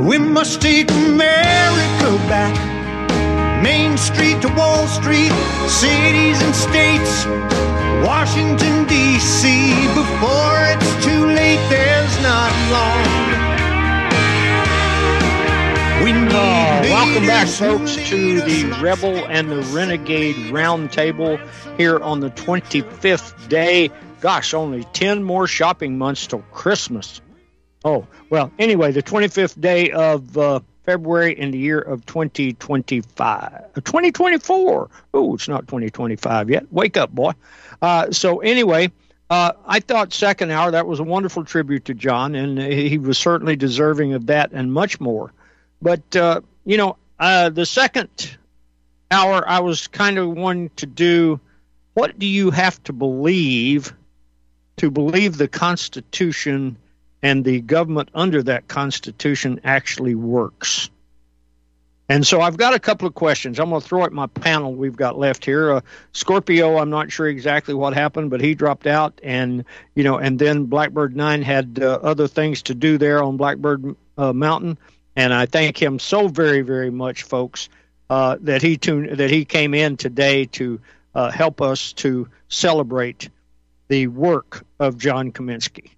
We must take America back. Main Street to Wall Street, cities and states, Washington, D.C. Before it's too late, there's not long. We need uh, welcome back, folks, to the Rebel and the Renegade Roundtable here on the 25th day. Gosh, only 10 more shopping months till Christmas. Oh, well, anyway, the 25th day of uh, February in the year of 2025. Uh, 2024. Oh, it's not 2025 yet. Wake up, boy. Uh, so, anyway, uh, I thought second hour, that was a wonderful tribute to John, and he was certainly deserving of that and much more. But, uh, you know, uh, the second hour, I was kind of wanting to do what do you have to believe to believe the Constitution – and the government under that Constitution actually works. And so I've got a couple of questions. I'm going to throw at my panel we've got left here. Uh, Scorpio, I'm not sure exactly what happened, but he dropped out, and you know, and then Blackbird Nine had uh, other things to do there on Blackbird uh, Mountain, and I thank him so very, very much, folks, uh, that he tuned that he came in today to uh, help us to celebrate the work of John Kaminski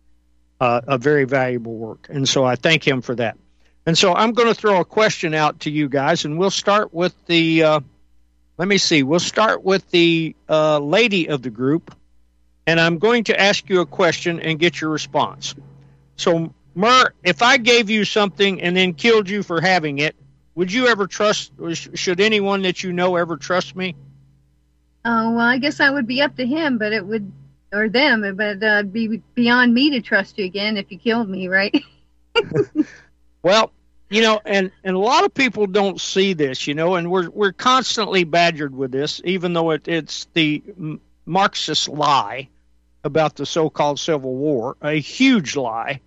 uh, a very valuable work. And so I thank him for that. And so I'm going to throw a question out to you guys, and we'll start with the. Uh, let me see. We'll start with the uh, lady of the group, and I'm going to ask you a question and get your response. So, Mer, if I gave you something and then killed you for having it, would you ever trust? Should anyone that you know ever trust me? Oh well, I guess I would be up to him, but it would or them, but uh, be beyond me to trust you again if you killed me, right? well, you know, and and a lot of people don't see this, you know, and we're we're constantly badgered with this, even though it, it's the Marxist lie about the so-called Civil War, a huge lie.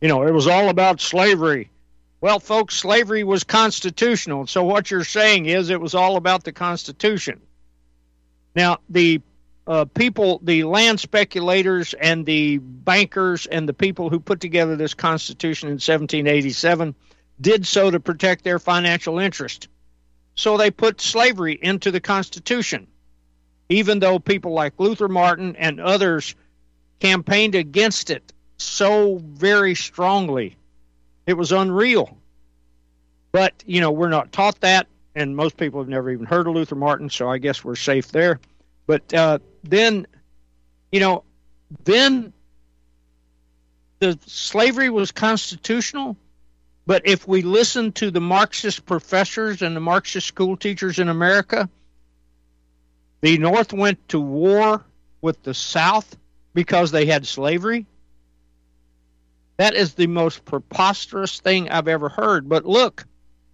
You know, it was all about slavery. Well, folks, slavery was constitutional. So what you're saying is it was all about the Constitution. Now, the uh, people, the land speculators and the bankers and the people who put together this Constitution in 1787 did so to protect their financial interest. So they put slavery into the Constitution, even though people like Luther Martin and others campaigned against it so very strongly. It was unreal. But, you know, we're not taught that, and most people have never even heard of Luther Martin, so I guess we're safe there. But uh, then, you know, then the slavery was constitutional. But if we listen to the Marxist professors and the Marxist school teachers in America, the North went to war with the South because they had slavery. That is the most preposterous thing I've ever heard. But look,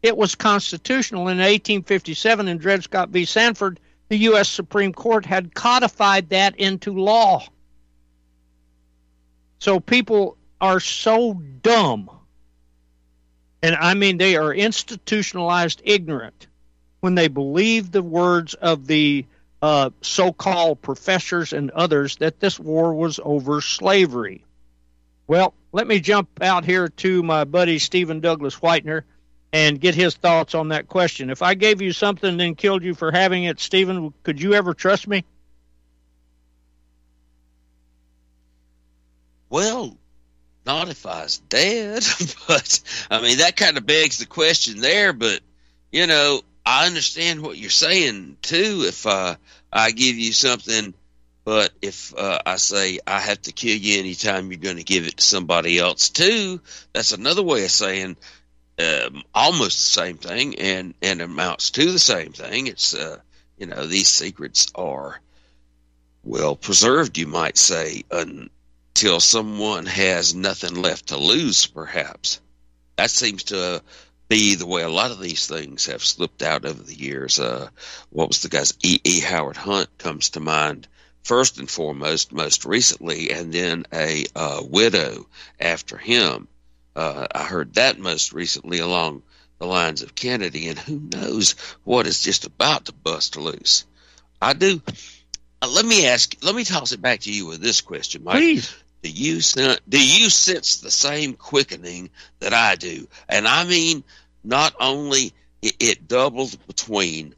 it was constitutional in 1857 in Dred Scott v. Sandford the U.S. Supreme Court had codified that into law. So people are so dumb, and I mean they are institutionalized ignorant when they believe the words of the uh, so called professors and others that this war was over slavery. Well, let me jump out here to my buddy Stephen Douglas Whitener and get his thoughts on that question. If I gave you something and then killed you for having it, Stephen, could you ever trust me? Well, not if I was dead, but I mean that kind of begs the question there. But you know, I understand what you're saying too. If uh, I give you something, but if uh, I say I have to kill you anytime you're going to give it to somebody else too, that's another way of saying um, almost the same thing and, and amounts to the same thing. It's, uh, you know, these secrets are well preserved, you might say, until someone has nothing left to lose, perhaps. that seems to be the way a lot of these things have slipped out over the years. Uh, what was the guy's E. E. Howard Hunt comes to mind first and foremost, most recently, and then a uh, widow after him. Uh, I heard that most recently along the lines of Kennedy, and who knows what is just about to bust loose. I do. Uh, let me ask. Let me toss it back to you with this question, Mike. Please. Do you sen- do you sense the same quickening that I do? And I mean, not only it, it doubled between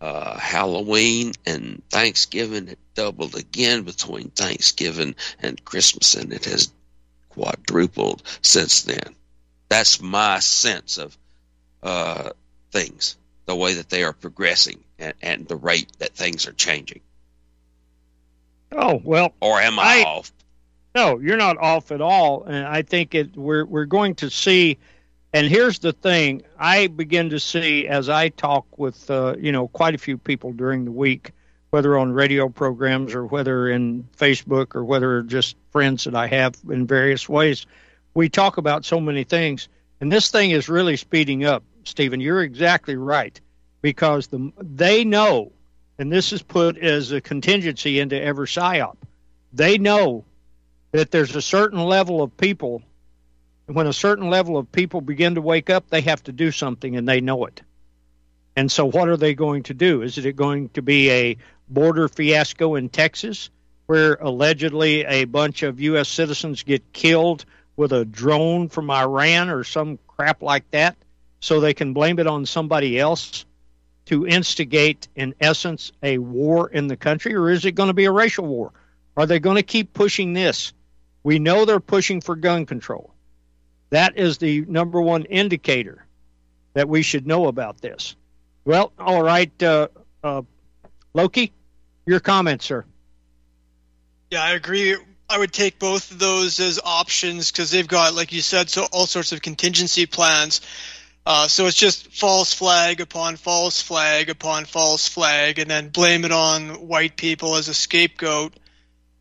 uh, Halloween and Thanksgiving, it doubled again between Thanksgiving and Christmas, and it has quadrupled since then. That's my sense of uh, things, the way that they are progressing, and, and the rate that things are changing. Oh well. Or am I, I- off? No, you're not off at all, and I think it. We're we're going to see. And here's the thing: I begin to see as I talk with uh, you know quite a few people during the week, whether on radio programs or whether in Facebook or whether just friends that I have in various ways. We talk about so many things, and this thing is really speeding up. Stephen, you're exactly right because the they know, and this is put as a contingency into every psyop. They know that there's a certain level of people when a certain level of people begin to wake up they have to do something and they know it and so what are they going to do is it going to be a border fiasco in texas where allegedly a bunch of us citizens get killed with a drone from iran or some crap like that so they can blame it on somebody else to instigate in essence a war in the country or is it going to be a racial war are they going to keep pushing this we know they're pushing for gun control. That is the number one indicator that we should know about this. Well, all right, uh, uh, Loki, your comment, sir. Yeah, I agree. I would take both of those as options because they've got, like you said, so all sorts of contingency plans. Uh, so it's just false flag upon false flag upon false flag, and then blame it on white people as a scapegoat.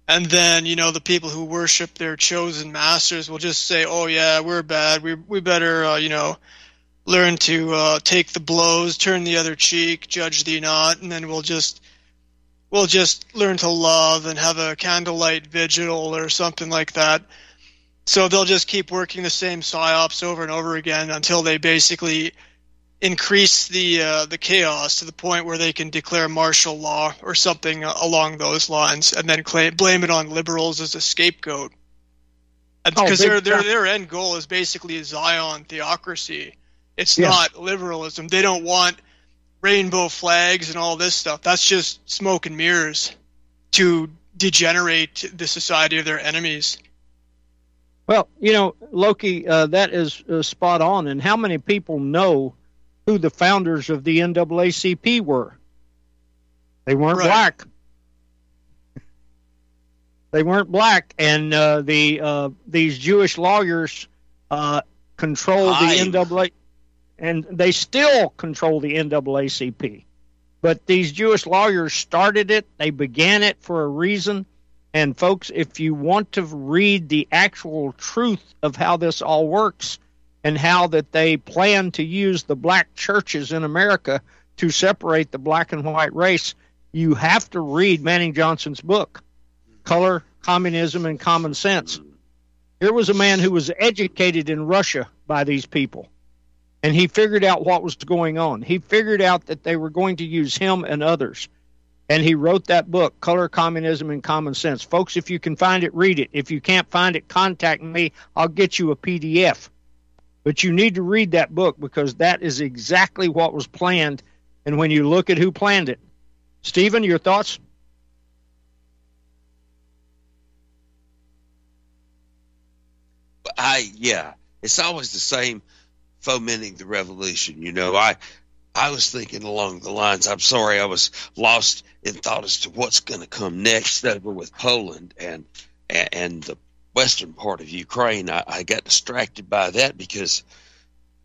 And then you know the people who worship their chosen masters will just say, "Oh yeah, we're bad. We we better uh, you know learn to uh, take the blows, turn the other cheek, judge thee not," and then we'll just we'll just learn to love and have a candlelight vigil or something like that. So they'll just keep working the same psyops over and over again until they basically increase the uh, the chaos to the point where they can declare martial law or something along those lines, and then claim, blame it on liberals as a scapegoat. Because Oh, their their their end goal is basically a Zion theocracy. It's Yes. not liberalism. They don't want rainbow flags and all this stuff. That's just smoke and mirrors to degenerate the society of their enemies. Well, you know, Loki, uh, that is uh, spot on. And how many people know who the founders of the NAACP were? They weren't Right. black. They weren't black, and uh, the uh, these Jewish lawyers uh, control the Time. And they still control the NAACP. But these Jewish lawyers started it; they began it for a reason. And folks, if you want to read the actual truth of how this all works and how that they plan to use the black churches in America to separate the black and white race, you have to read Manning Johnson's book, Color, Communism, and Common Sense. Here was a man who was educated in Russia by these people, and he figured out what was going on. He figured out that they were going to use him and others. And he wrote that book color communism and common sense. Folks if you can find it read it. If you can't find it contact me. I'll get you a pdf but you need to read that book because that is exactly what was planned. And when you look at who planned it stephen your thoughts? I yeah, it's always the same fomenting the revolution. You know, I I was thinking along the lines. I'm sorry, I was lost in thought as to what's going to come next over with Poland and and, the western part of Ukraine. I, I got distracted by that because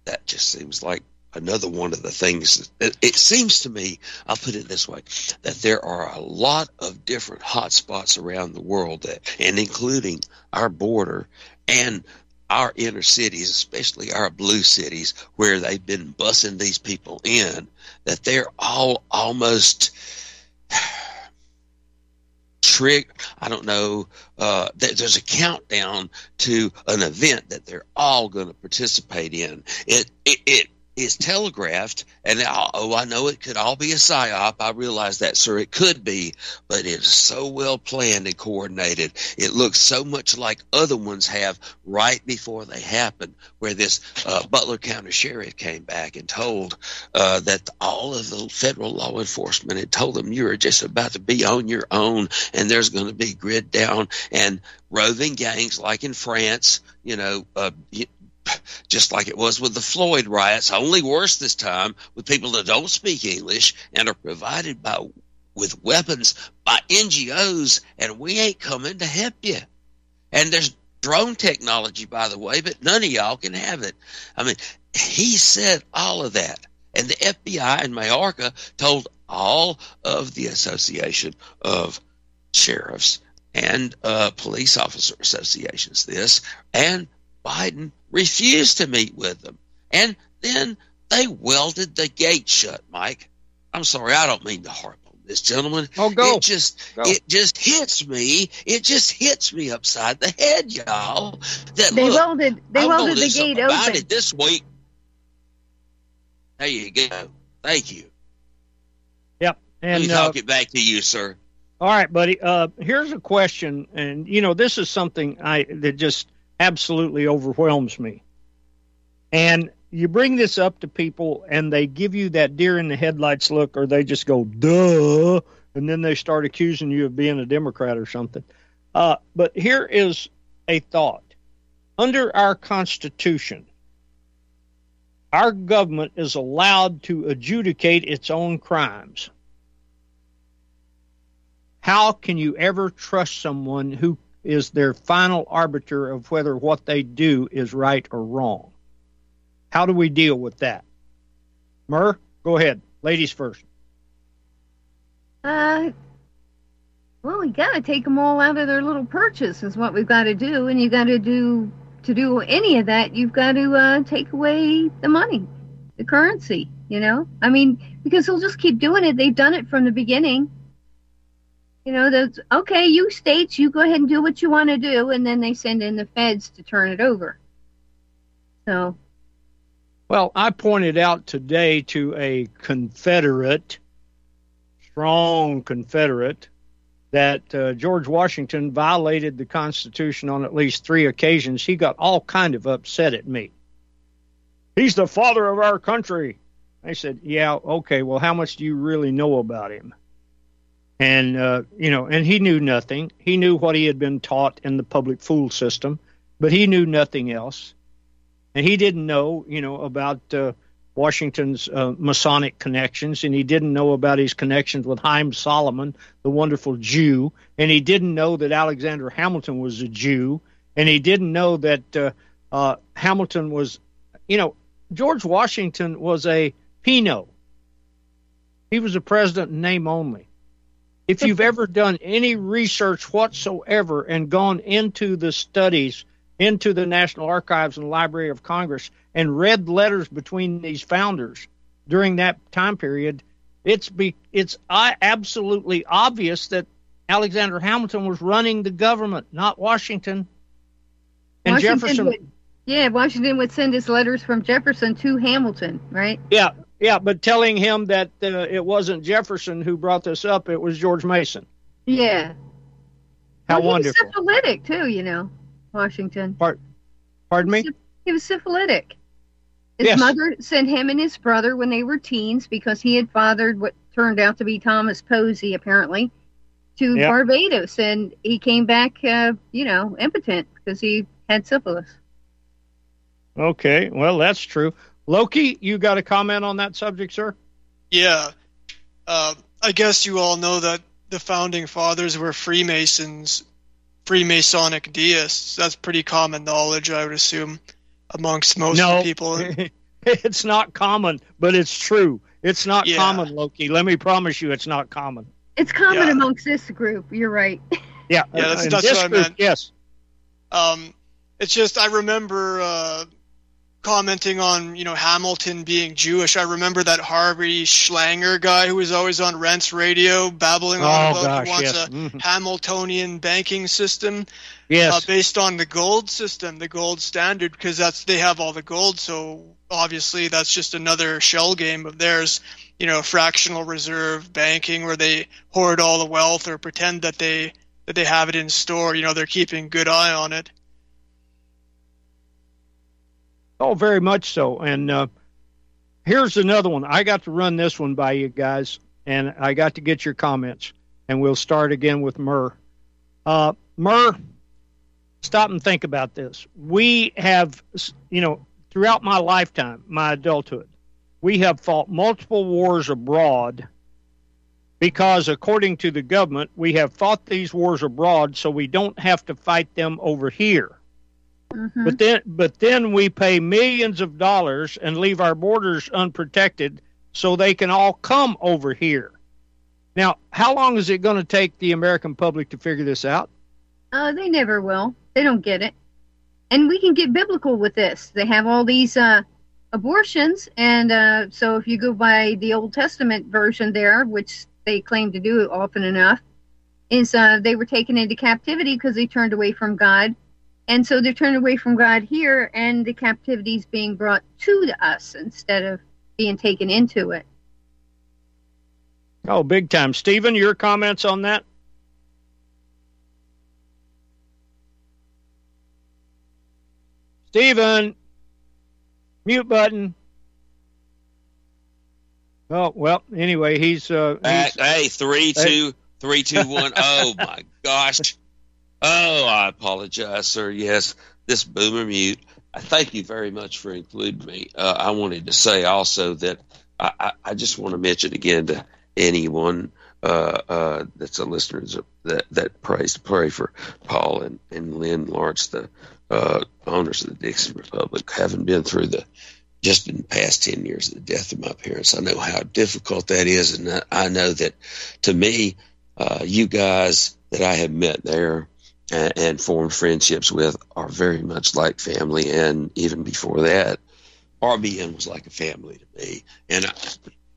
that just seems like another one of the things. It, it seems to me, I'll put it this way, that there are a lot of different hot spots around the world that, and including our border and our inner cities, especially our blue cities, where they've been bussing these people in, that they're all almost trick. I don't know. Uh, there's a countdown to an event that they're all going to participate in. It, it, it is telegraphed, and oh, I know it could all be a psyop. I realize that, sir. It could be, but it is so well planned and coordinated. It looks so much like other ones have right before they happen, where this uh, Butler County sheriff came back and told uh, that all of the federal law enforcement had told them you are just about to be on your own, and there's going to be grid down and roving gangs like in France. You know, uh, just like it was with the Floyd riots, only worse this time with people that don't speak English and are provided by with weapons by NGOs, and we ain't coming to help you. And there's drone technology, by the way, but none of y'all can have it. I mean, he said all of that. And the FBI and Mayorkas told all of the Association of Sheriffs and uh, Police Officer Associations this, and Biden refused to meet with them. And then they welded the gate shut, Mike. I'm sorry, I don't mean to harp on this, gentlemen. Oh, go. It just Go. it just hits me. It just hits me upside the head, y'all. That They look, welded they I'm gonna welded do the gate about open. it this week. There you go. Thank you. Yep. Let me And uh, talk it back to you, sir. All right, buddy. Uh, here's a question, and you know this is something I that just absolutely overwhelms me. And you bring this up to people, and they give you that deer in the headlights look, or they just go "duh," and then they start accusing you of being a Democrat or something. Uh, but here is a thought: under our Constitution, our government is allowed to adjudicate its own crimes how can you ever trust someone who is their final arbiter of whether what they do is right or wrong? How do we deal with that? Murr, go ahead. Ladies first. Uh, well, we got to take them all out of their little perches is what we've got to do, and you got to do to do any of that. You've got to uh, take away the money, the currency. You know, I mean, because they'll just keep doing it. They've done it from the beginning. You know, that's okay. You states, you go ahead and do what you want to do, and then they send in the feds to turn it over. So, Well, I pointed out today to a Confederate, strong Confederate, that uh, George Washington violated the Constitution on at least three occasions. He got all kind of upset at me. He's the father of our country. I said, "Yeah, okay. Well, how much do you really know about him?" And uh, you know, and he knew nothing. He knew what he had been taught in the public fool system, but he knew nothing else and he didn't know, you know, about uh, Washington's uh, Masonic connections, and he didn't know about his connections with Haym Salomon, the wonderful Jew, and he didn't know that Alexander Hamilton was a Jew, and he didn't know that uh, uh, Hamilton was, you know, George Washington was a Pino. He was a president in name only. If you've ever done any research whatsoever and gone into the studies into the National Archives and Library of Congress and read letters between these founders during that time period, it's be it's absolutely obvious that Alexander Hamilton was running the government, not Washington. And Washington Jefferson, would, yeah, Washington would send his letters from Jefferson to Hamilton, right? yeah, yeah, but telling him that uh, it wasn't Jefferson who brought this up, it was George Mason. Yeah. How Well, he wonderful! was syphilitic too, you know, Washington. Part, Pardon me. He was syphilitic. His Yes. mother sent him and his brother when they were teens because he had fathered what turned out to be Thomas Posey, apparently, to Yep. Barbados, and he came back, uh, you know, impotent because he had syphilis. Okay, well that's true. Loki, you got a comment on that subject, sir? Yeah. Uh, I guess you all know that the founding fathers were Freemasons, Freemasonic deists. That's pretty common knowledge, I would assume, amongst most no, people. it's not common, but it's true. It's not Yeah. common, Loki. Let me promise you, it's not common. It's common Yeah. amongst this group. You're right. Yeah, Yeah, that's- that's this what I group, meant. Yes. Um, It's just I remember uh, commenting on you know Hamilton being Jewish. I remember that Harley Schlanger guy who was always on Rense Radio babbling on Oh, about gosh, he wants yes. a Mhm. Hamiltonian banking system Yes. uh, based on the gold system, the gold standard, because that's they have all the gold. So obviously that's just another shell game of theirs. You know, fractional reserve banking where they hoard all the wealth or pretend that they that they have it in store. You know, they're keeping good eye on it. Oh, very much so. And uh, here's another one. I got to run this one by you guys, and I got to get your comments. And we'll start again with Murr. Uh, Murr, stop and think about this. We have, you know, throughout my lifetime, my adulthood, we have fought multiple wars abroad because, according to the government, we have fought these wars abroad so we don't have to fight them over here. Mhm. But then, but then we pay millions of dollars and leave our borders unprotected, so they can all come over here. Now, how long is it going to take the American public to figure this out? Uh, they never will. They don't get it. And we can get biblical with this. They have all these uh, abortions, and uh, so if you go by the Old Testament version there, which they claim to do often enough, is uh, they were taken into captivity because they turned away from God, and so they're turned away from God here, and the captivity is being brought to us instead of being taken into it. Oh, big time. Stephen, your comments on that? Stephen, mute button. Oh well. Anyway, he's uh, Back, he's, hey, three, two, three, two, one. Oh my gosh. Oh, I apologize, sir. Yes, this boomer mute. I thank you very much for including me. Uh, I wanted to say also that I, I, I just want to mention again to anyone uh, uh, that's a listener that that prays to pray for Paul and, and Lynn Lawrence, the uh, owners of the Dixie Republic, having been through the just in the past 10 years of the death of my parents. I know how difficult that is. And I know that to me, uh, you guys that I have met there and, and formed friendships with are very much like family. And even before that, RBN was like a family to me. And I,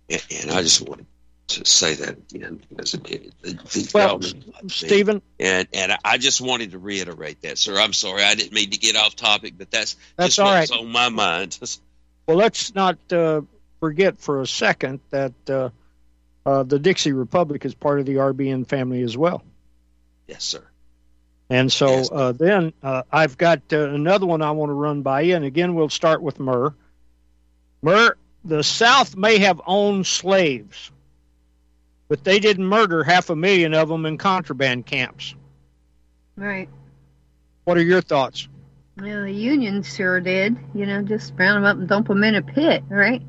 and I just wanted to say that again because it, it, it well, felt like me. Stephen. And and I just wanted to reiterate that, sir. I'm sorry, I didn't mean to get off topic, but that's That's just all on my mind. Well, let's not uh, forget for a second that uh, uh, the Dixie Republic is part of the RBN family as well. Yes, sir. And so Yes. uh, then uh, I've got uh, another one I want to run by you. And again, we'll start with Murr. Murr, the South may have owned slaves, but they didn't murder half a million of them in contraband camps. Right. What are your thoughts? Well, the Union sure did. You know, just round them up and dump them in a pit, right?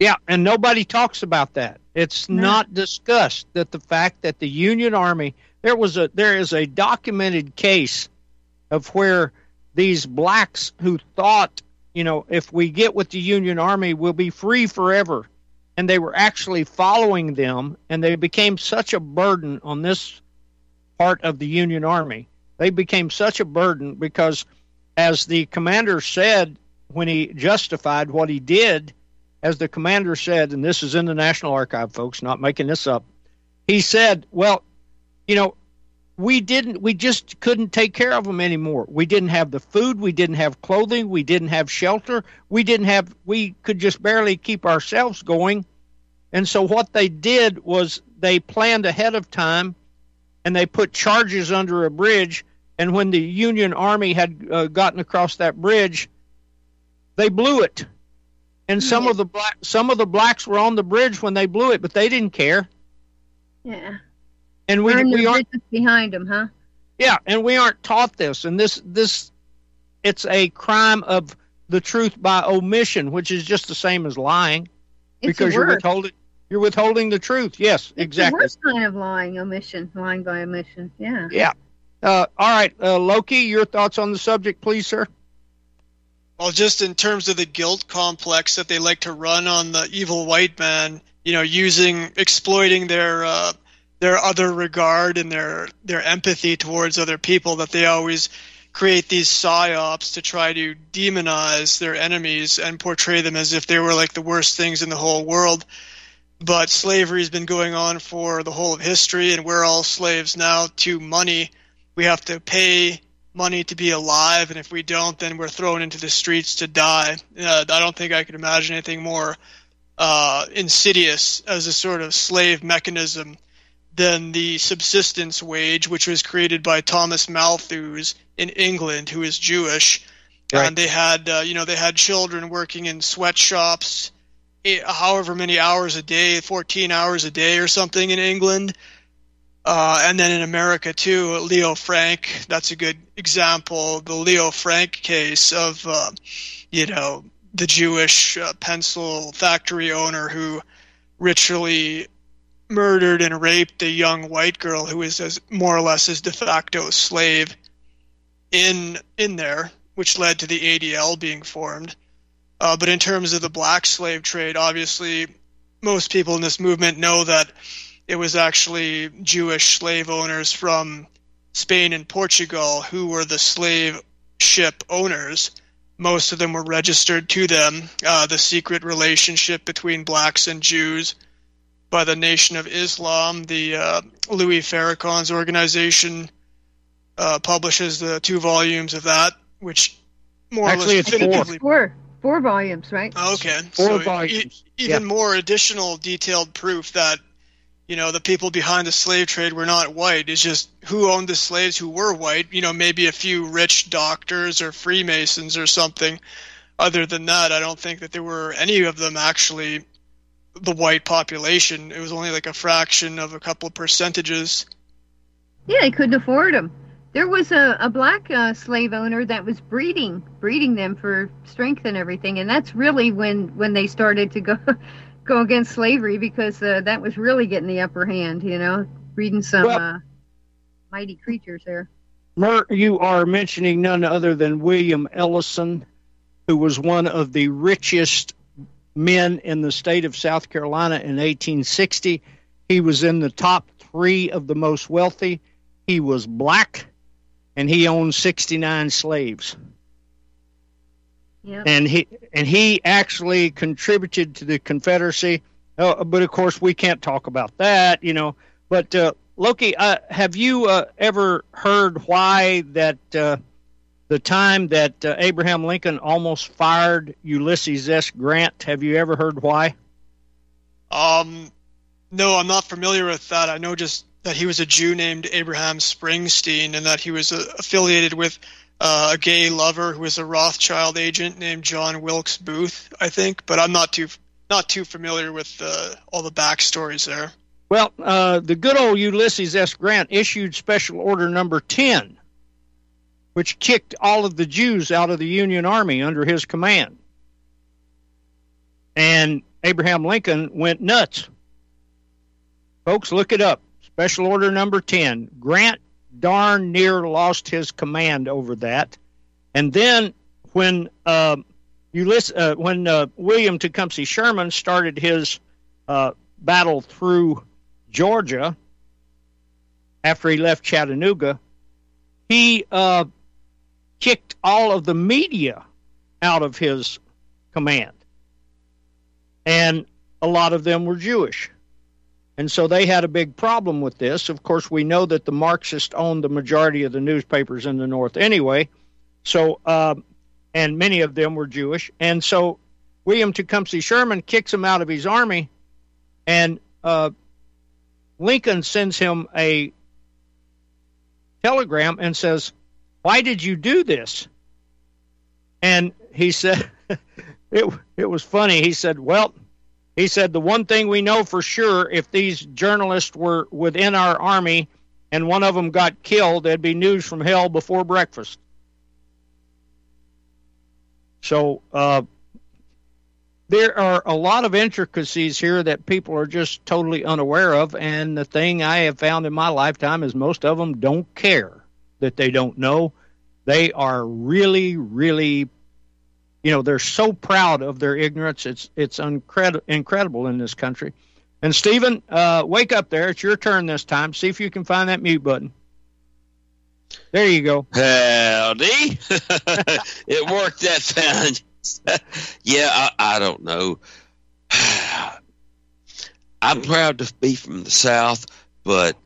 Yeah, and nobody talks about that. It's No. not discussed that the fact that the Union Army there was a there is a documented case of where these blacks who thought, you know, if we get with the Union Army, we'll be free forever. And they were actually following them and they became such a burden on this part of the Union Army. They became such a burden because as the commander said when he justified what he did, as the commander said, and this is in the National Archive, folks, not making this up, he said, Well, you know, we didn't, we just couldn't take care of them anymore. We didn't have the food, we didn't have clothing, we didn't have shelter, we didn't have, we could just barely keep ourselves going. And so what they did was they planned ahead of time and they put charges under a bridge. And when the Union Army had uh, gotten across that bridge, they blew it and some Yeah. of the black some of the blacks were on the bridge when they blew it, but they didn't care. Yeah. And we Burn we the aren't bridges behind them, huh? yeah, and we aren't taught this. And this this it's a crime of the truth by omission, which is just the same as lying It's because the you're withholding you're withholding the truth. Yes, It's exactly. the worst kind of lying, omission, lying by omission. Yeah. Yeah. Uh, all right, uh, Loki, your thoughts on the subject, please, sir. Well, just in terms of the guilt complex that they like to run on the evil white man, you know, using exploiting their uh, their other regard and their their empathy towards other people that they always create these psyops to try to demonize their enemies and portray them as if they were like the worst things in the whole world. But slavery has been going on for the whole of history, and we're all slaves now to money. We have to pay money to be alive, and if we don't, then we're thrown into the streets to die. Uh, I don't think I could imagine anything more uh, insidious as a sort of slave mechanism than the subsistence wage, which was created by Thomas Malthus in England, who is Jewish. Right. And they had, uh, you know, they had children working in sweatshops, eight, however many hours a day, 14 hours a day or something in England. Uh, and then in America too, Leo Frank, that's a good example. The Leo Frank case of, uh, you know, the Jewish uh, pencil factory owner who ritually murdered and raped a young white girl who was as, more or less his de facto slave in in there, which led to the ADL being formed. Uh, but in terms of the black slave trade, obviously, most people in this movement know that it was actually Jewish slave owners from Spain and Portugal who were the slave ship owners. Most of them were registered to them. Uh, the secret relationship between blacks and Jews by the Nation of Islam, the uh, Louis Farrakhan's organization, uh, publishes the two volumes of that, which more Actually, or less definitively. Four. Four volumes, right? Okay. Four so volumes. E- even Yeah. more additional detailed proof that, you know, the people behind the slave trade were not white. It's just who owned the slaves who were white. You know, maybe a few rich doctors or Freemasons or something. Other than that, I don't think that there were any of them actually the white population. It was only like a fraction of a couple of percentages. Yeah, they couldn't afford them. There was a, a black uh, slave owner that was breeding breeding them for strength and everything, and that's really when when they started to go go against slavery because uh, that was really getting the upper hand. You know, breeding some Well- uh, mighty creatures there. Mer, you are mentioning none other than William Ellison, who was one of the richest men in the state of South Carolina in 1860. He was in the top three of the most wealthy. He was black, and he owned 69 slaves. Yeah. and he and he actually contributed to the Confederacy. Uh, but of course, we can't talk about that, you know. But uh, Loki, uh, have you uh, ever heard why that uh, the time that uh, Abraham Lincoln almost fired Ulysses S. Grant? Have you ever heard why? Um, no, I'm not familiar with that. I know just that he was a Jew named Abraham Springsteen and that he was uh, affiliated with uh, a gay lover who was a Rothschild agent named John Wilkes Booth, I think. But I'm not too not too familiar with uh, all the backstories there. Well, uh, the good old Ulysses S. Grant issued Special Order Number 10, which kicked all of the Jews out of the Union Army under his command. And Abraham Lincoln went nuts. Folks, look it up. Special Order Number 10. Grant darn near lost his command over that. And then when uh, Ulysses, uh, when uh, William Tecumseh Sherman started his uh, battle through Georgia after he left Chattanooga, he uh, kicked all of the media out of his command. And a lot of them were Jewish. And so they had a big problem with this. Of course, we know that the Marxists owned the majority of the newspapers in the North anyway. So, uh, and many of them were Jewish. And so William Tecumseh Sherman kicks him out of his army, and uh, Lincoln sends him a telegram and says, Why did you do this? And he said, it, it was funny. He said, Well, he said, the one thing we know for sure if these journalists were within our army and one of them got killed, there'd be news from hell before breakfast. So, uh, there are a lot of intricacies here that people are just totally unaware of. And the thing I have found in my lifetime is most of them don't care that they don't know. They are really, really, you know, they're so proud of their ignorance. It's it's incredible, incredible in this country. And Stephen, uh, wake up there. It's your turn this time. See if you can find that mute button. There you go. Howdy. it worked that fine. yeah, I, I don't know. I'm proud to be from the South, but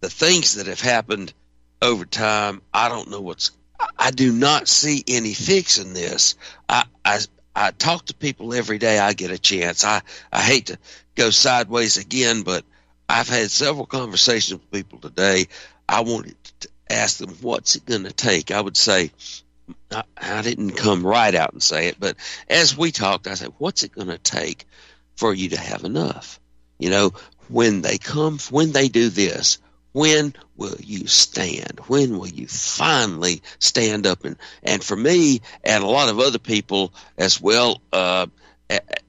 the things that have happened over time, I don't know what's. I do not see any fix in this. I, I I talk to people every day I get a chance. I I hate to go sideways again, but I've had several conversations with people today. I wanted to ask them what's it going to take. I would say I, I didn't come right out and say it, but as we talked, I said, what's it going to take for you to have enough? You know, when they come, when they do this, when will you stand? When will you finally stand up? And, and for me, and a lot of other people as well, uh,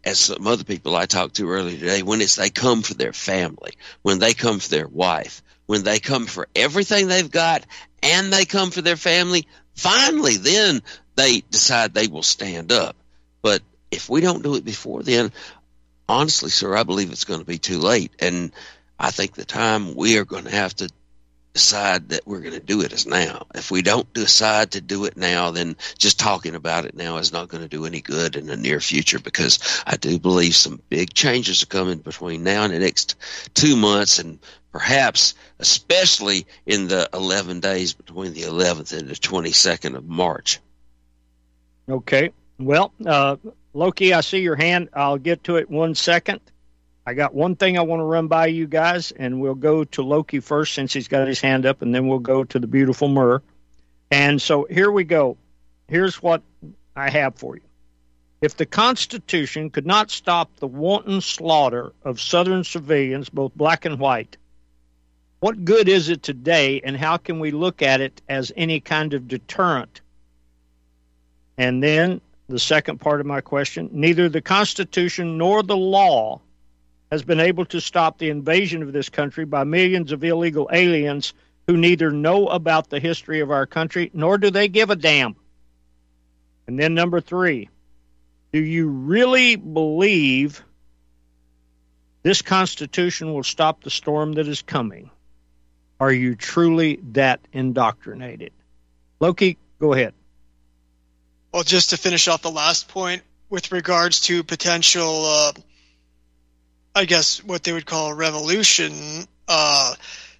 as some other people I talked to earlier today, when it's they come for their family, when they come for their wife, when they come for everything they've got and they come for their family, finally then they decide they will stand up. But if we don't do it before then, honestly, sir, I believe it's going to be too late. And I think the time we are going to have to decide that we're going to do it is now. If we don't decide to do it now, then just talking about it now is not going to do any good in the near future because I do believe some big changes are coming between now and the next two months and perhaps especially in the 11 days between the 11th and the 22nd of March. Okay. Well, uh, Loki, I see your hand. I'll get to it one second. I got one thing I want to run by you guys, and we'll go to Loki first since he's got his hand up, and then we'll go to the beautiful Mur. And so here we go. Here's what I have for you. If the Constitution could not stop the wanton slaughter of Southern civilians, both black and white, what good is it today, and how can we look at it as any kind of deterrent? And then the second part of my question neither the Constitution nor the law has been able to stop the invasion of this country by millions of illegal aliens who neither know about the history of our country nor do they give a damn. And then number three, do you really believe this Constitution will stop the storm that is coming? Are you truly that indoctrinated? Loki, go ahead. Well, just to finish off the last point with regards to potential, uh, I guess what they would call a revolution. Uh,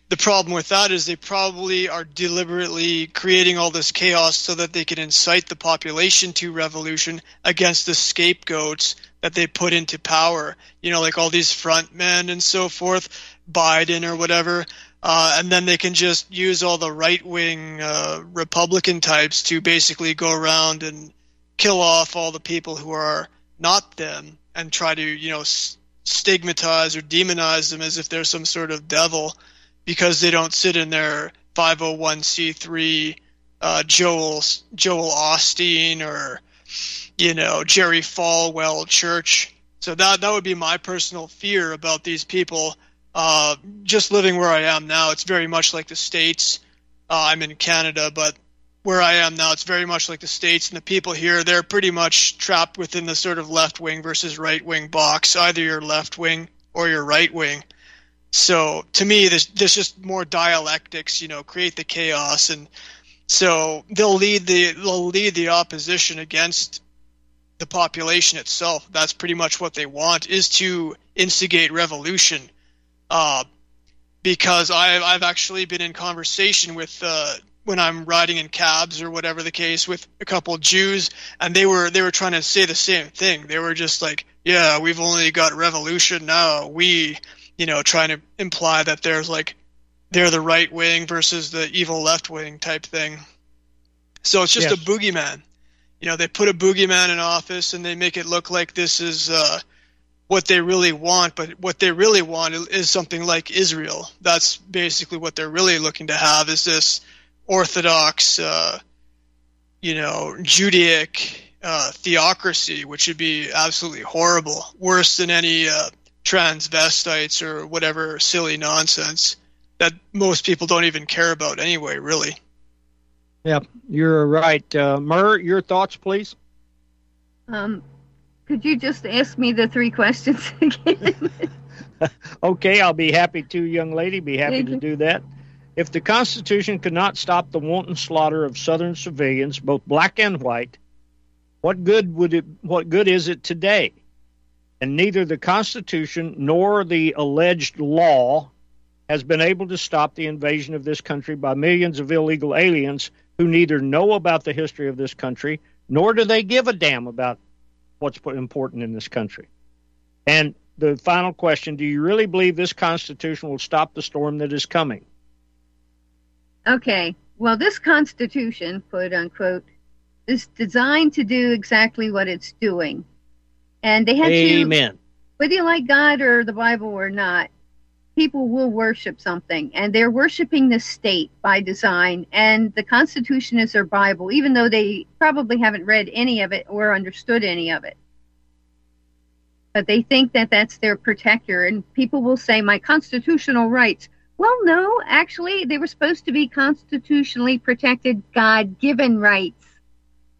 the problem with that is they probably are deliberately creating all this chaos so that they can incite the population to revolution against the scapegoats that they put into power. You know, like all these front men and so forth, Biden or whatever. Uh, and then they can just use all the right wing uh, Republican types to basically go around and kill off all the people who are not them and try to, you know, stigmatize or demonize them as if they're some sort of devil because they don't sit in their 501c3 uh, Joel Joel Osteen or you know Jerry Falwell church. So that that would be my personal fear about these people uh, just living where I am now, it's very much like the states. Uh, I'm in Canada, but where I am now, it's very much like the states, and the people here they're pretty much trapped within the sort of left wing versus right wing box. Either you're left wing or you're right wing. So to me, there's there's just more dialectics, you know, create the chaos, and so they'll lead the they'll lead the opposition against the population itself. That's pretty much what they want is to instigate revolution uh, because I, I've actually been in conversation with uh, when I'm riding in cabs or whatever the case with a couple of Jews, and they were they were trying to say the same thing. They were just like, "Yeah, we've only got revolution now. We, you know, trying to imply that there's like they're the right wing versus the evil left wing type thing. So it's just yes. a boogeyman. You know, they put a boogeyman in office and they make it look like this is uh, what they really want, but what they really want is something like Israel. That's basically what they're really looking to have is this orthodox, uh, you know, Judaic uh, theocracy, which would be absolutely horrible, worse than any uh, transvestites or whatever silly nonsense that most people don't even care about anyway, really. Yeah, you're right. Uh, Mur, your thoughts, please. Um, could you just ask me the three questions again? okay, I'll be happy to, young lady. Be happy to do that. If the Constitution could not stop the wanton slaughter of Southern civilians, both black and white, what good would it? What good is it today? And neither the Constitution nor the alleged law has been able to stop the invasion of this country by millions of illegal aliens who neither know about the history of this country nor do they give a damn about what's important in this country. And the final question Do you really believe this Constitution will stop the storm that is coming? Okay. Well, this Constitution, quote unquote, is designed to do exactly what it's doing. And they had Amen. to, whether you like God or the Bible or not, people will worship something. And they're worshiping the state by design. And the Constitution is their Bible, even though they probably haven't read any of it or understood any of it but they think that that's their protector. And people will say, my constitutional rights. Well, no, actually, they were supposed to be constitutionally protected, God given rights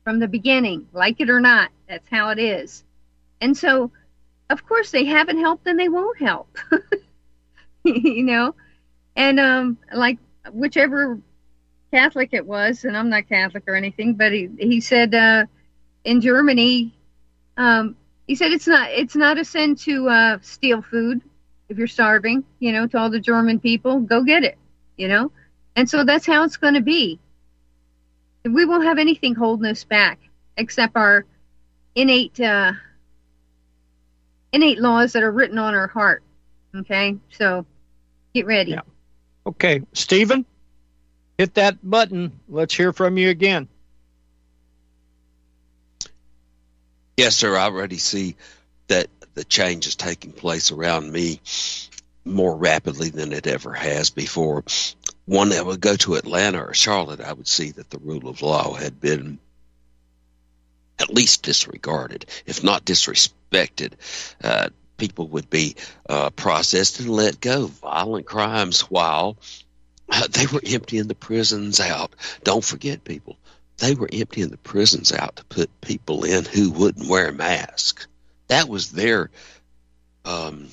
from the beginning, like it or not. That's how it is. And so, of course, they haven't helped and they won't help. you know? And, um, like, whichever Catholic it was, and I'm not Catholic or anything, but he, he said, uh, in Germany, um, he said it's not it's not a sin to uh, steal food if you're starving. You know, to all the German people, go get it. You know, and so that's how it's going to be. We won't have anything holding us back except our innate uh, innate laws that are written on our heart. Okay, so get ready. Yeah. Okay, Stephen, hit that button. Let's hear from you again. Yes, sir. I already see that the change is taking place around me more rapidly than it ever has before. One that would go to Atlanta or Charlotte, I would see that the rule of law had been at least disregarded, if not disrespected. Uh, people would be uh, processed and let go. Violent crimes, while they were emptying the prisons out. Don't forget, people, they were emptying the prisons out to put people in who wouldn't wear a mask. That was their um,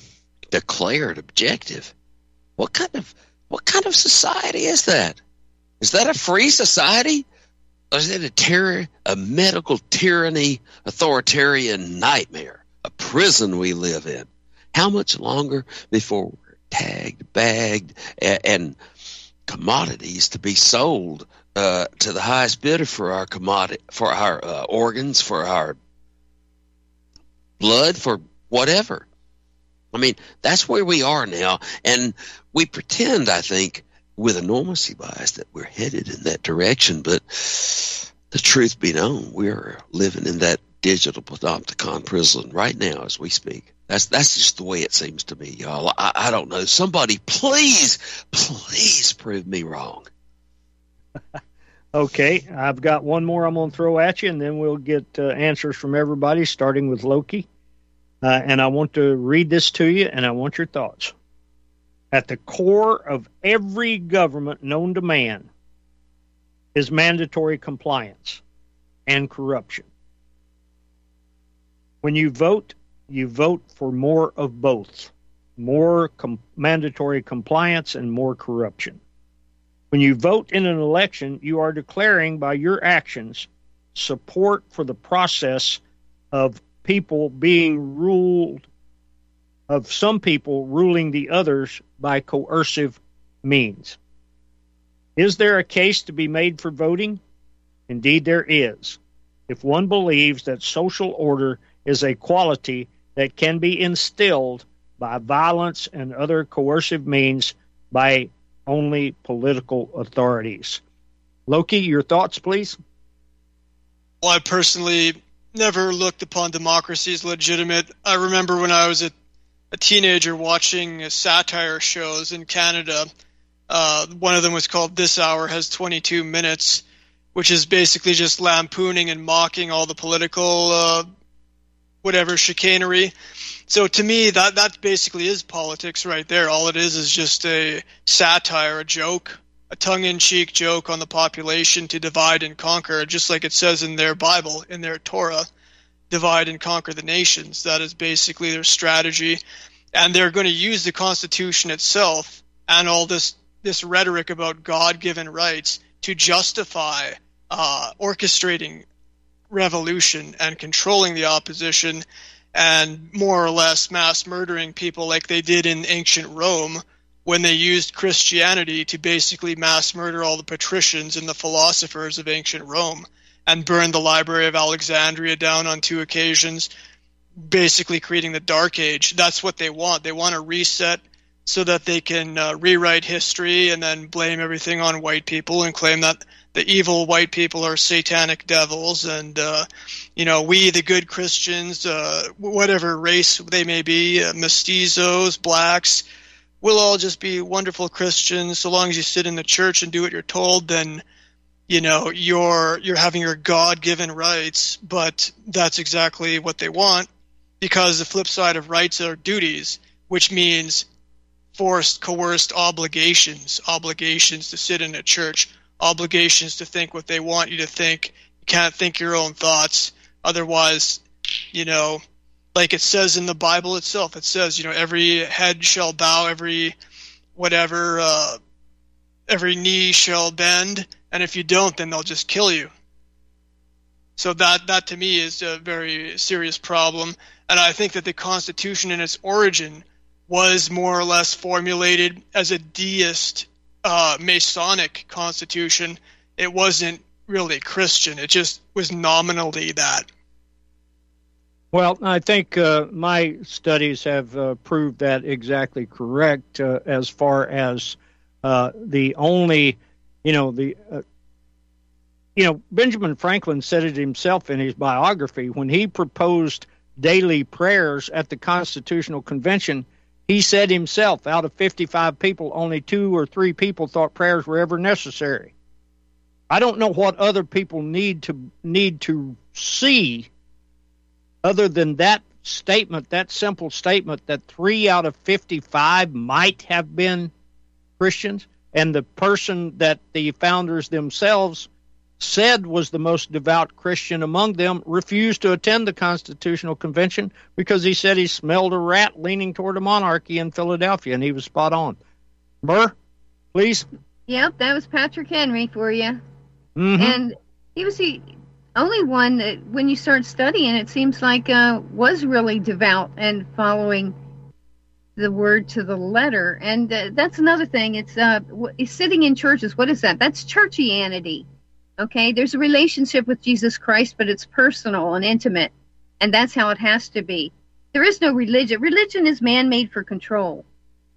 declared objective. What kind of what kind of society is that? Is that a free society? Or is it a terror, a medical tyranny, authoritarian nightmare, a prison we live in? How much longer before we're tagged, bagged, and, and commodities to be sold uh, to the highest bidder for our commodity, for our uh, organs, for our blood, for whatever. I mean, that's where we are now, and we pretend, I think, with enormity bias, that we're headed in that direction. But the truth be known, we're living in that digital panopticon prison right now as we speak. That's that's just the way it seems to me, y'all. I, I don't know. Somebody, please, please prove me wrong. Okay, I've got one more I'm going to throw at you, and then we'll get uh, answers from everybody, starting with Loki. Uh, and I want to read this to you, and I want your thoughts. At the core of every government known to man is mandatory compliance and corruption. When you vote, you vote for more of both more com- mandatory compliance and more corruption. When you vote in an election, you are declaring by your actions support for the process of people being ruled, of some people ruling the others by coercive means. Is there a case to be made for voting? Indeed, there is. If one believes that social order is a quality that can be instilled by violence and other coercive means by only political authorities. Loki, your thoughts, please? Well, I personally never looked upon democracy as legitimate. I remember when I was a, a teenager watching satire shows in Canada. Uh, one of them was called This Hour Has 22 Minutes, which is basically just lampooning and mocking all the political, uh, whatever, chicanery. So to me, that that basically is politics right there. All it is is just a satire, a joke, a tongue-in-cheek joke on the population to divide and conquer, just like it says in their Bible, in their Torah, divide and conquer the nations. That is basically their strategy, and they're going to use the Constitution itself and all this this rhetoric about God-given rights to justify uh, orchestrating revolution and controlling the opposition and more or less mass murdering people like they did in ancient Rome when they used Christianity to basically mass murder all the patricians and the philosophers of ancient Rome and burn the Library of Alexandria down on two occasions, basically creating the Dark Age. That's what they want. They want to reset so that they can uh, rewrite history and then blame everything on white people and claim that the evil white people are satanic devils and uh, you know we the good christians uh, whatever race they may be uh, mestizos blacks we'll all just be wonderful christians. So long as you sit in the church and do what you're told then you know you're you're having your god-given rights. But that's exactly what they want because the flip side of rights are duties which means forced, coerced obligations, obligations to sit in a church, obligations to think what they want you to think. You can't think your own thoughts. Otherwise, you know, like it says in the Bible itself, it says, you know, every head shall bow, every whatever, uh, every knee shall bend, and if you don't, then they'll just kill you. So that that to me is a very serious problem, and I think that the Constitution in its origin was more or less formulated as a deist uh, Masonic constitution. It wasn't really Christian. It just was nominally that. Well, I think uh, my studies have uh, proved that exactly correct uh, as far as uh, the only, you know, the. Uh, you know, Benjamin Franklin said it himself in his biography when he proposed daily prayers at the Constitutional Convention he said himself, out of 55 people, only two or three people thought prayers were ever necessary. I don't know what other people need to need to see other than that statement, that simple statement that 3 out of 55 might have been Christians and the person that the founders themselves said was the most devout Christian among them, refused to attend the Constitutional Convention because he said he smelled a rat leaning toward a monarchy in Philadelphia, and he was spot on. Burr, please. Yep, that was Patrick Henry for you. Mm-hmm. And he was the only one that, when you start studying, it seems like uh, was really devout and following the word to the letter. And uh, that's another thing. It's uh, sitting in churches. What is that? That's churchianity Okay, there's a relationship with Jesus Christ, but it's personal and intimate, and that's how it has to be. There is no religion. Religion is man made for control,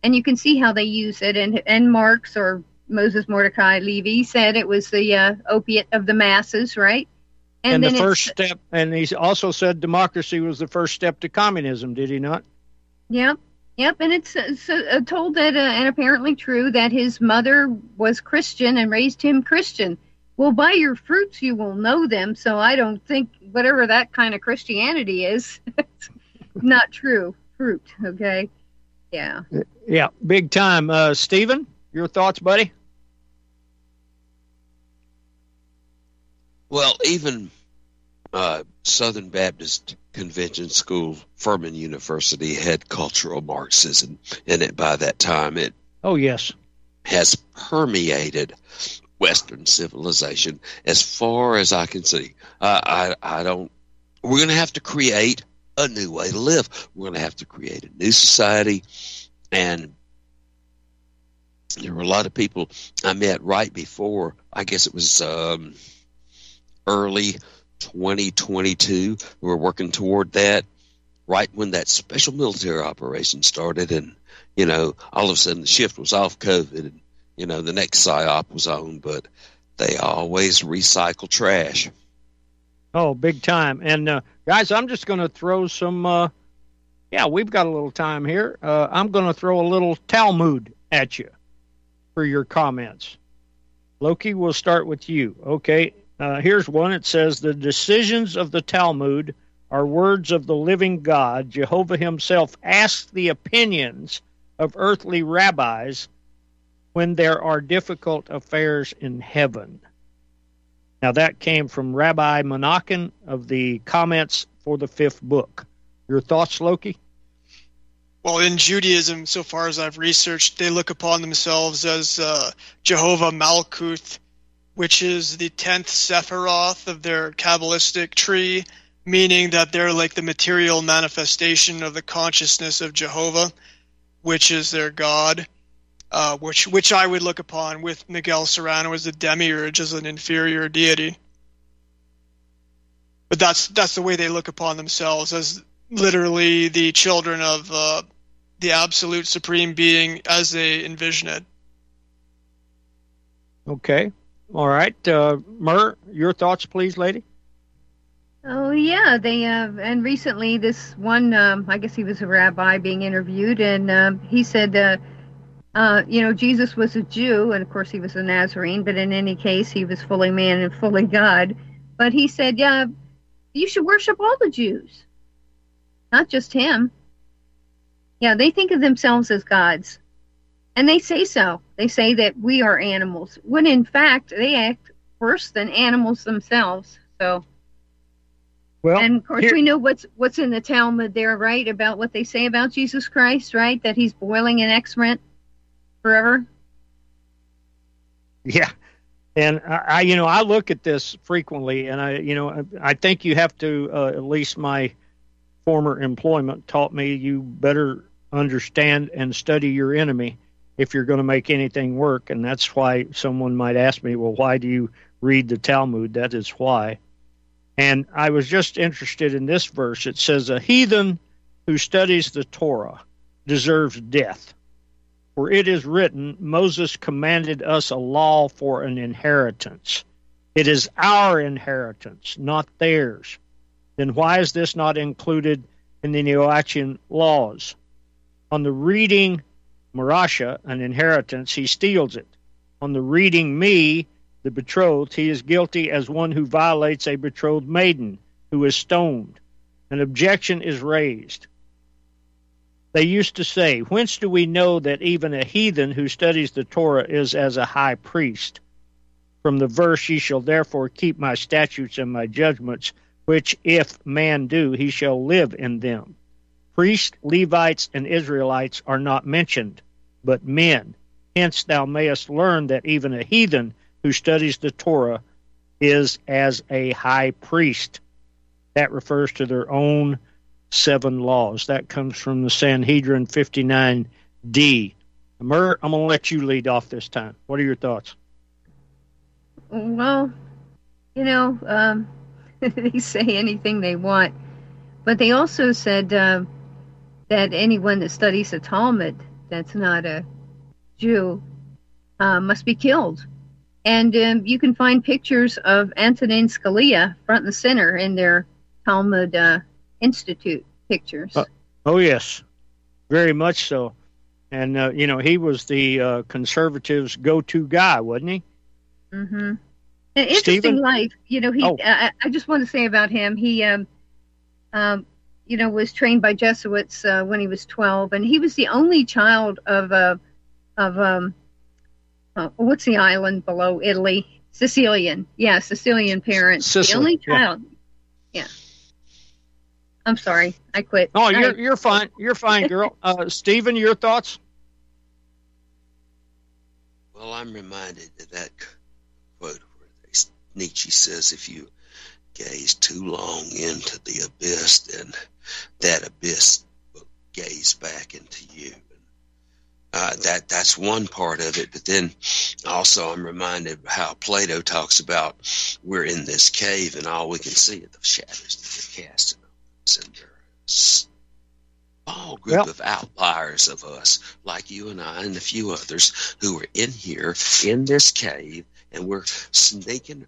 and you can see how they use it. And, and Marx or Moses Mordecai Levy said it was the uh, opiate of the masses, right? And, and the first step, and he also said democracy was the first step to communism, did he not? Yep. Yep, and it's, it's uh, told that, uh, and apparently true, that his mother was Christian and raised him Christian well, by your fruits you will know them. So I don't think whatever that kind of Christianity is, not true. Fruit, okay? Yeah. Yeah, big time. Uh, Stephen, your thoughts, buddy? Well, even uh, Southern Baptist Convention School, Furman University had cultural Marxism in it by that time. It oh yes has permeated Western civilization as far as I can see. Uh, I, I don't. We're going to have to create a new way to live. We're going to have to create a new society. And there were a lot of people I met right before, I guess it was um, early 2022, We were working toward that right when that special military operation started. And, you know, all of a sudden the shift was off COVID. And you know, the next PSYOP was on, but they always recycle trash. Oh, big time. And uh, guys, I'm just going to throw some. Uh, yeah, we've got a little time here. Uh, I'm going to throw a little Talmud at you for your comments. Loki, we'll start with you. Okay, uh, here's one. It says the decisions of the Talmud are words of the living God. Jehovah Himself asks the opinions of earthly rabbis when there are difficult affairs in heaven. Now, that came from Rabbi Menachem of the comments for the fifth book. Your thoughts, Loki? well, in Judaism, so far as I've researched, they look upon themselves as uh, Jehovah Malkuth, which is the tenth Sephiroth of their Kabbalistic tree, meaning that they're like the material manifestation of the consciousness of Jehovah, which is their God. Uh, which which I would look upon with Miguel Serrano as a demiurge, as an inferior deity. But that's that's the way they look upon themselves as literally the children of uh, the absolute supreme being as they envision it. Okay. All right. Uh, Mur, your thoughts, please, lady? Oh yeah, they uh, and recently this one, um, I guess he was a rabbi being interviewed, and um, he said, uh, uh, you know, Jesus was a Jew, and of course he was a Nazarene, but in any case, he was fully man and fully God. But he said, yeah, you should worship all the Jews not just him. Yeah, they think of themselves as gods. And they say so. They say that we are animals, when in fact they act worse than animals themselves. So well, and of course here, we know what's what's in the Talmud there, right? About what they say about Jesus Christ, right? That he's boiling in excrement forever. Yeah, and I, you know, I look at this frequently, and I, you know, I, I think you have to uh, at least my former employment taught me you better understand and study your enemy if you're going to make anything work. And that's why someone might ask me, well, why do you read the Talmud? That is why. And I was just interested in this verse. It says, A heathen who studies the Torah deserves death. For it is written, Moses commanded us a law for an inheritance. It is our inheritance, not theirs then why is this not included in the Noachian laws? On the reading Marasha, an inheritance, he steals it. On the reading me, the betrothed, he is guilty as one who violates a betrothed maiden who is stoned. An objection is raised. They used to say, Whence do we know that even a heathen who studies the Torah is as a high priest? From the verse, Ye shall therefore keep my statutes and my judgments, which if man do, he shall live in them. Priests, Levites, and Israelites are not mentioned, but men. Hence thou mayest learn that even a heathen who studies the Torah is as a high priest. That refers to their own seven laws. That comes from the Sanhedrin 59D. Mur, I'm going to let you lead off this time. What are your thoughts? Well, you know, um, they say anything they want. But they also said uh, that anyone that studies the Talmud that's not a Jew uh, must be killed. And um, you can find pictures of Antonin Scalia front and center in their Talmud uh, Institute pictures. Uh, oh, yes, very much so. And, uh, you know, he was the uh, conservatives' go to guy, wasn't he? Mm hmm. An interesting Stephen? life. You know, he. Oh. I, I, just want to say about him. He, um, um, you know, was trained by Jesuits uh, when he was 12, and he was the only child of uh, of um, uh, what's the island below Italy? Sicilian. Yeah, Sicilian parents. Sicily, the only child. Yeah. yeah. I'm sorry. I quit. Oh, you're you're fine. You're fine, girl. Uh, Stephen, your thoughts? Well, I'm reminded of that quote where Nietzsche says if you gaze too long into the abyss, then that abyss will gaze back into you. Uh, that that's one part of it, but then also I'm reminded how Plato talks about we're in this cave and all we can see are the shadows that are casting on us, and there's a small group well, of outliers of us, like you and I and a few others, who are in here in this cave, and we're sneaking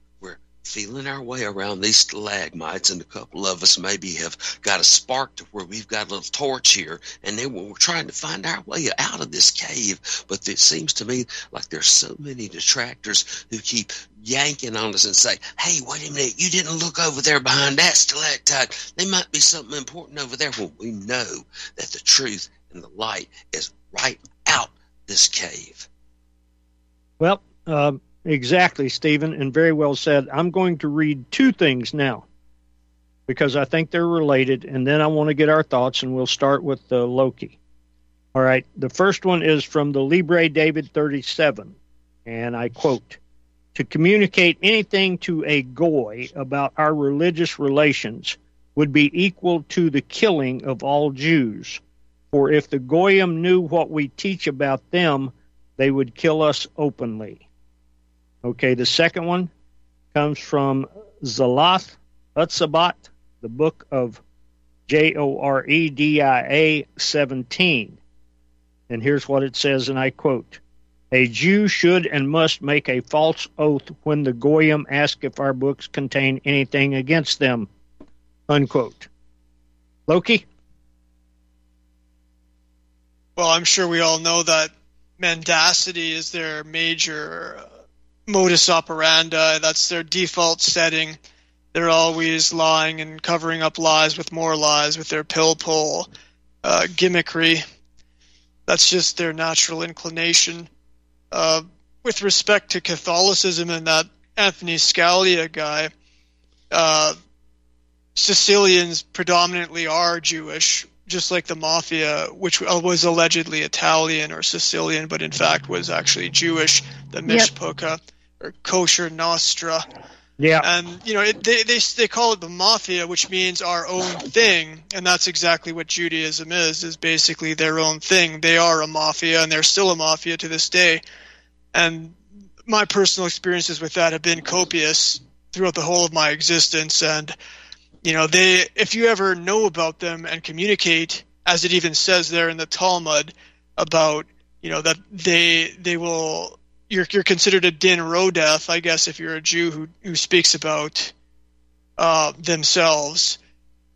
feeling our way around these stalagmites, and a couple of us maybe have got a spark to where we've got a little torch here, and then we're trying to find our way out of this cave. But it seems to me like there's so many detractors who keep yanking on us and say, "Hey, wait a minute! You didn't look over there behind that stalactite. There might be something important over there." Well, we know that the truth and the light is right out this cave. Well. Um Exactly, Stephen, and very well said. I'm going to read two things now because I think they're related, and then I want to get our thoughts, and we'll start with uh, Loki. All right. The first one is from the Libbre David 37, and I quote To communicate anything to a Goy about our religious relations would be equal to the killing of all Jews. For if the Goyim knew what we teach about them, they would kill us openly. Okay, the second one comes from Zalath Utsabat, the book of J O R E D I A 17. And here's what it says, and I quote A Jew should and must make a false oath when the Goyim ask if our books contain anything against them. Unquote. Loki? Well, I'm sure we all know that mendacity is their major modus operandi. That's their default setting. They're always lying and covering up lies with more lies with their pill pull uh, gimmickry. That's just their natural inclination. Uh, with respect to Catholicism and that Anthony Scalia guy, uh, Sicilians predominantly are Jewish, just like the mafia, which was allegedly Italian or Sicilian, but in fact was actually Jewish, the Mishpoka yep. Or Kosher Nostra. Yeah. And, you know, it, they, they, they call it the mafia, which means our own thing. And that's exactly what Judaism is, is basically their own thing. They are a mafia and they're still a mafia to this day. And my personal experiences with that have been copious throughout the whole of my existence. And, you know they if you ever know about them and communicate as it even says there in the talmud about you know that they they will you're you're considered a din rodef i guess if you're a jew who who speaks about uh, themselves.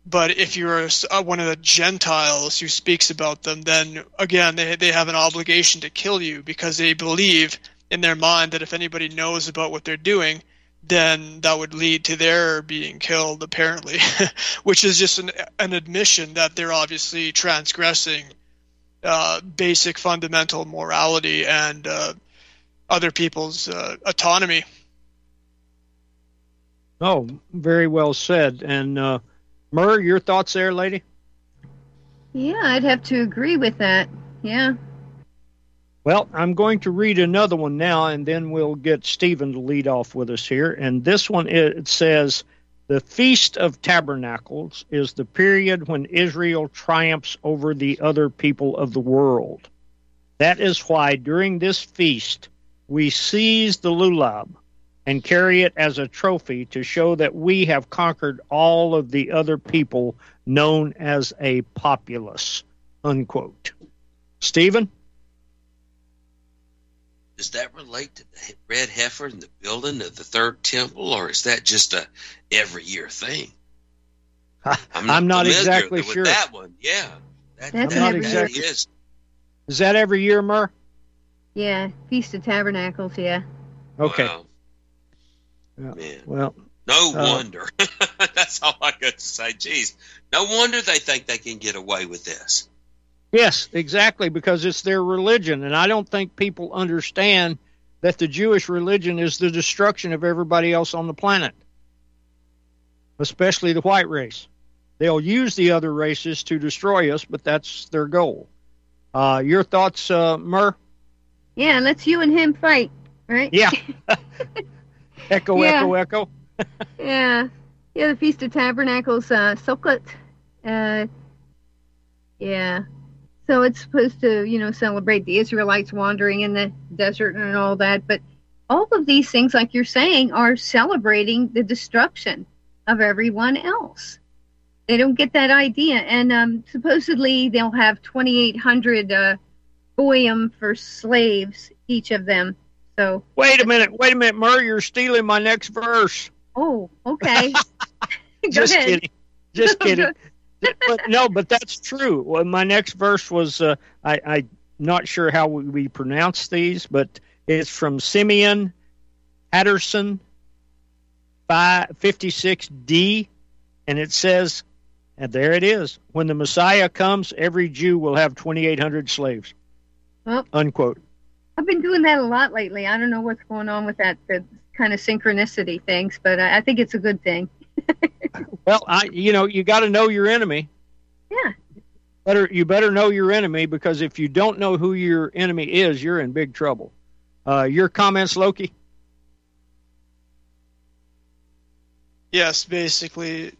But if you're a, uh, one of the gentiles who speaks about them then again they they have an obligation to kill you because they believe in their mind that if anybody knows about what they're doing then that would lead to their being killed, apparently, which is just an, an, admission that they're obviously transgressing uh, basic fundamental morality and uh, other people's uh, autonomy. Oh, very well said. And uh, Mur, your thoughts there, lady? Yeah, I'd have to agree with that. Yeah. Well, I'm going to read another one now, and then we'll get Stephen to lead off with us here. And this one it says, "The Feast of Tabernacles is the period when Israel triumphs over the other people of the world. That is why during this feast we seize the lulab and carry it as a trophy to show that we have conquered all of the other people known as a populace." Unquote. Stephen does that relate to the red heifer and the building of the third temple, or is that just a every year thing? I'm not, I'm not exactly sure. that one, yeah, that, that's not exactly. Is. is that every year, Mur? Yeah, Feast of Tabernacles. Yeah. Okay. Wow. Yeah. Man. Well, no uh, wonder. That's all I got to say. Jeez, no wonder they think they can get away with this. Yes, exactly, because it's their religion. And I don't think people understand that the Jewish religion is the destruction of everybody else on the planet, especially the white race. They'll use the other races to destroy us, but that's their goal. Uh, your thoughts, uh, Mur? Yeah, let's you and him fight, right? Yeah. echo, yeah. echo, echo. yeah. Yeah, the Feast of Tabernacles, uh, Sukkot. Uh, yeah. So it's supposed to, you know, celebrate the Israelites wandering in the desert and all that. But all of these things, like you're saying, are celebrating the destruction of everyone else. They don't get that idea. And um, supposedly they'll have 2,800 uh, goyim for slaves, each of them. So wait a minute, wait a minute, Murray, you're stealing my next verse. Oh, okay. Just ahead. kidding. Just kidding but no, but that's true. Well, my next verse was uh, I, I'm not sure how we, we pronounce these, but it's from Simeon Haddarschan 56D, and it says, and there it is. When the Messiah comes, every Jew will have 2,800 slaves. Well, Unquote. I've been doing that a lot lately. I don't know what's going on with that the kind of synchronicity things, but I, I think it's a good thing. well, I you know you got to know your enemy. Yeah. better you better know your enemy because if you don't know who your enemy is, you're in big trouble. Uh, your comments, Loki? Yes, basically,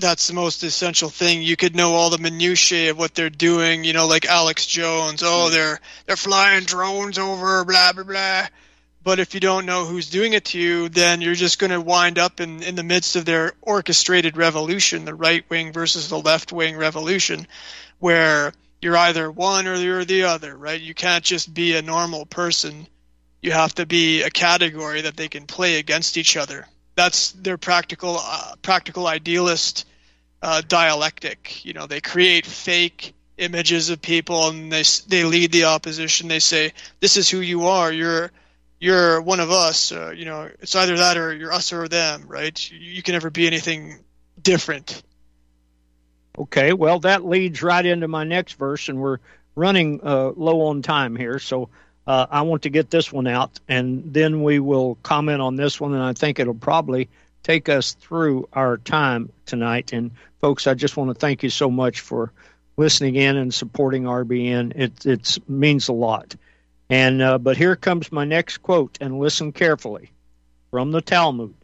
that's the most essential thing. You could know all the minutiae of what they're doing. You know, like Alex Jones. Oh, hmm. they're they're flying drones over, blah blah blah. But if you don't know who's doing it to you, then you're just going to wind up in, in the midst of their orchestrated revolution, the right wing versus the left wing revolution, where you're either one or you're the other, right? You can't just be a normal person. You have to be a category that they can play against each other. That's their practical, uh, practical idealist uh, dialectic. You know, they create fake images of people and they they lead the opposition. They say, "This is who you are. You're you're one of us. Uh, you know, it's either that or you're us or them, right? You, you can never be anything different. Okay, well, that leads right into my next verse, and we're running uh, low on time here, so uh, I want to get this one out, and then we will comment on this one, and I think it'll probably take us through our time tonight. And folks, I just want to thank you so much for listening in and supporting RBN. It it means a lot. And uh, but here comes my next quote, and listen carefully from the Talmud.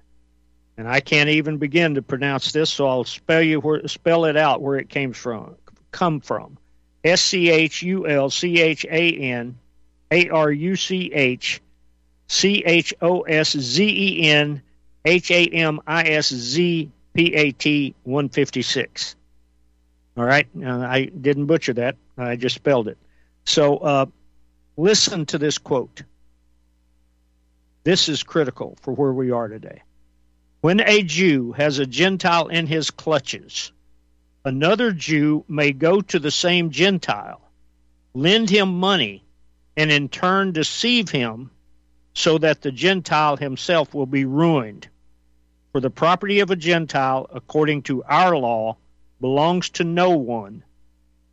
And I can't even begin to pronounce this, so I'll spell you where spell it out where it came from. Come from S C H U L C H A N A R U C H C H O S Z E N H A M I S Z P A T 156. All right, I didn't butcher that. I just spelled it. So uh, Listen to this quote. This is critical for where we are today. When a Jew has a Gentile in his clutches, another Jew may go to the same Gentile, lend him money, and in turn deceive him so that the Gentile himself will be ruined. For the property of a Gentile, according to our law, belongs to no one,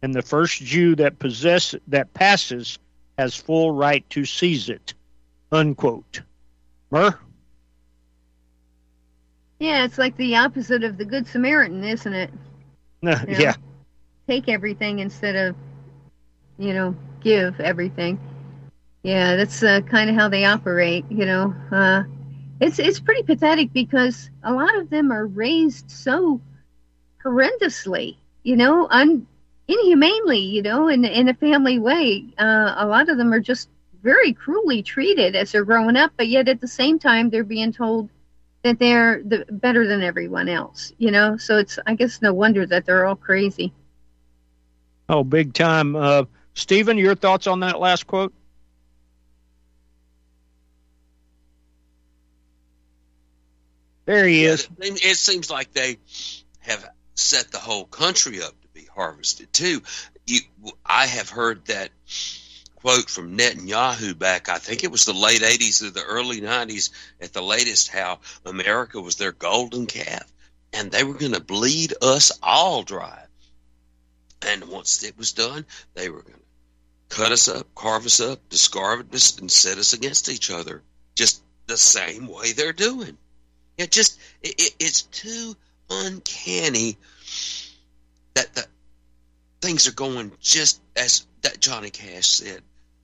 and the first Jew that possess that passes has full right to seize it. Unquote. Mer? Yeah, it's like the opposite of the Good Samaritan, isn't it? Uh, you know, yeah. Take everything instead of, you know, give everything. Yeah, that's uh, kind of how they operate. You know, uh, it's it's pretty pathetic because a lot of them are raised so horrendously. You know, un, inhumanely, you know, in in a family way. Uh, a lot of them are just very cruelly treated as they're growing up, but yet at the same time they're being told that they're the, better than everyone else, you know. So it's I guess no wonder that they're all crazy. Oh, big time, uh, Stephen. Your thoughts on that last quote? There he is. It seems like they have set the whole country up to be harvested too. You, I have heard that quote from Netanyahu back, I think it was the late 80s or the early 90s at the latest, how America was their golden calf and they were going to bleed us all dry. And once it was done, they were going to cut us up, carve us up, discard us, and set us against each other, just the same way they're doing. It just it, it, it's too uncanny that the things are going just as that Johnny Cash said,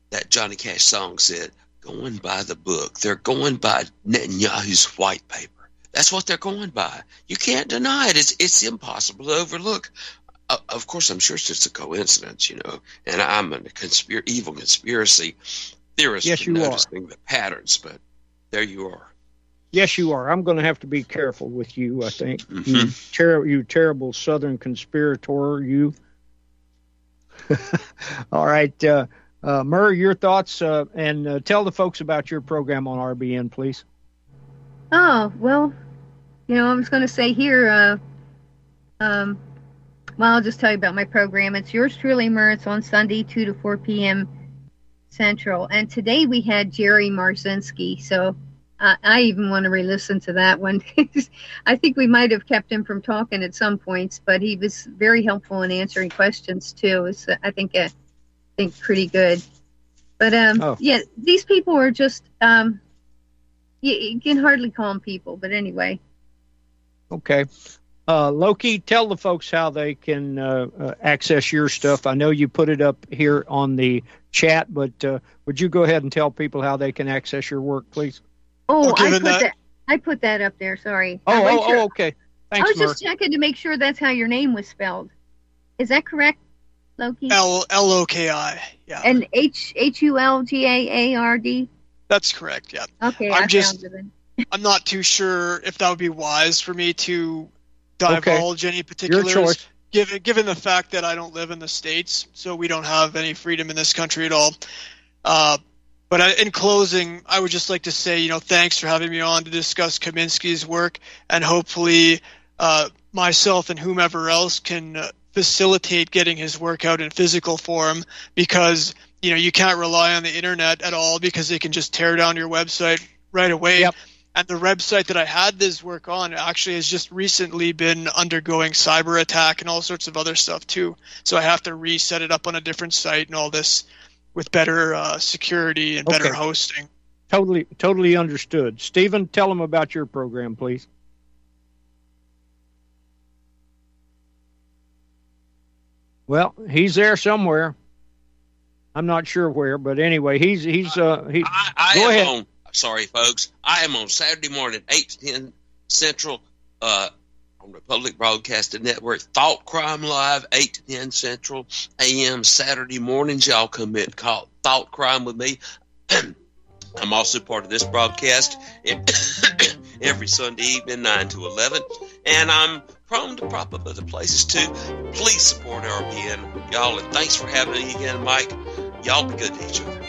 that Johnny Cash song said, going by the book. They're going by Netanyahu's white paper. That's what they're going by. You can't deny it. It's it's impossible to overlook. Uh, of course, I'm sure it's just a coincidence, you know. And I'm a conspir- evil conspiracy theorist yes, you noticing are. the patterns, but there you are. Yes, you are. I'm going to have to be careful with you. I think mm-hmm. you, ter- you terrible Southern conspirator. You. All right. Uh, uh, Murray, your thoughts uh, and uh, tell the folks about your program on RBN, please. Oh, well, you know, I was going to say here, uh, um, well, I'll just tell you about my program. It's yours truly, Murr. It's on Sunday, 2 to 4 p.m. Central. And today we had Jerry Marzinski. So uh, I even want to re-listen to that one. I think we might have kept him from talking at some points, but he was very helpful in answering questions too. It's I think uh, I think pretty good. But um, oh. yeah, these people are just um, you, you, can hardly call them people. But anyway. Okay. Uh, Loki, tell the folks how they can uh, uh, access your stuff. I know you put it up here on the chat, but uh, would you go ahead and tell people how they can access your work, please? Oh, Well, I put that- that. I put that up there. Sorry. Oh, oh, sure- oh okay. I was Mer. just checking to make sure that's how your name was spelled. Is that correct, Loki? L L O K I. Yeah, and H H U L G A A R D. that's correct. Yeah, Okay, I'm I just- found I'm not too sure if that would be wise for me to divulge any Your particulars. choice. given given the fact that I don't live in the states, so we don't have any freedom in this country at all. Uh, but I, in closing, I would just like to say, you know, thanks for having me on to discuss Kaminski's work, and hopefully, uh, myself and whomever else can uh, facilitate getting his work out in physical form, because you know you can't rely on the internet at all because they can just tear down your website right away. Yep. And the website that I had this work on actually has just recently been undergoing cyber attack and all sorts of other stuff too. So I have to reset it up on a different site and all this with better uh, security and better Okay. hosting. Totally, totally understood. Stephen, tell them about your program, please. Well, he's there somewhere. I'm not sure where, but anyway, he's he's uh he. I, I Go am ahead. on. Sorry, folks. I am on Saturday morning, eight to ten Central, uh, on the Public Broadcasting Network. Thought Crime Live, eight to ten Central a.m. Saturday mornings. Y'all come in, call Thought Crime with me. I'm also part of this broadcast every Sunday evening, nine to eleven, and I'm prone to prop up other places too. Please support RBN, y'all, and thanks for having me again, Mike. Y'all be good to each other.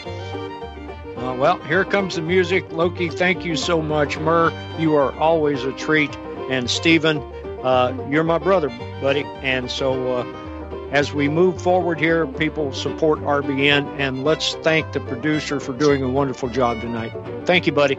Uh, well, here comes the music. Loki, thank you so much. Mur, you are always a treat. And Stephen, uh, you're my brother, buddy. And so uh, as we move forward here, people support RBN. And let's thank the producer for doing a wonderful job tonight. Thank you, buddy.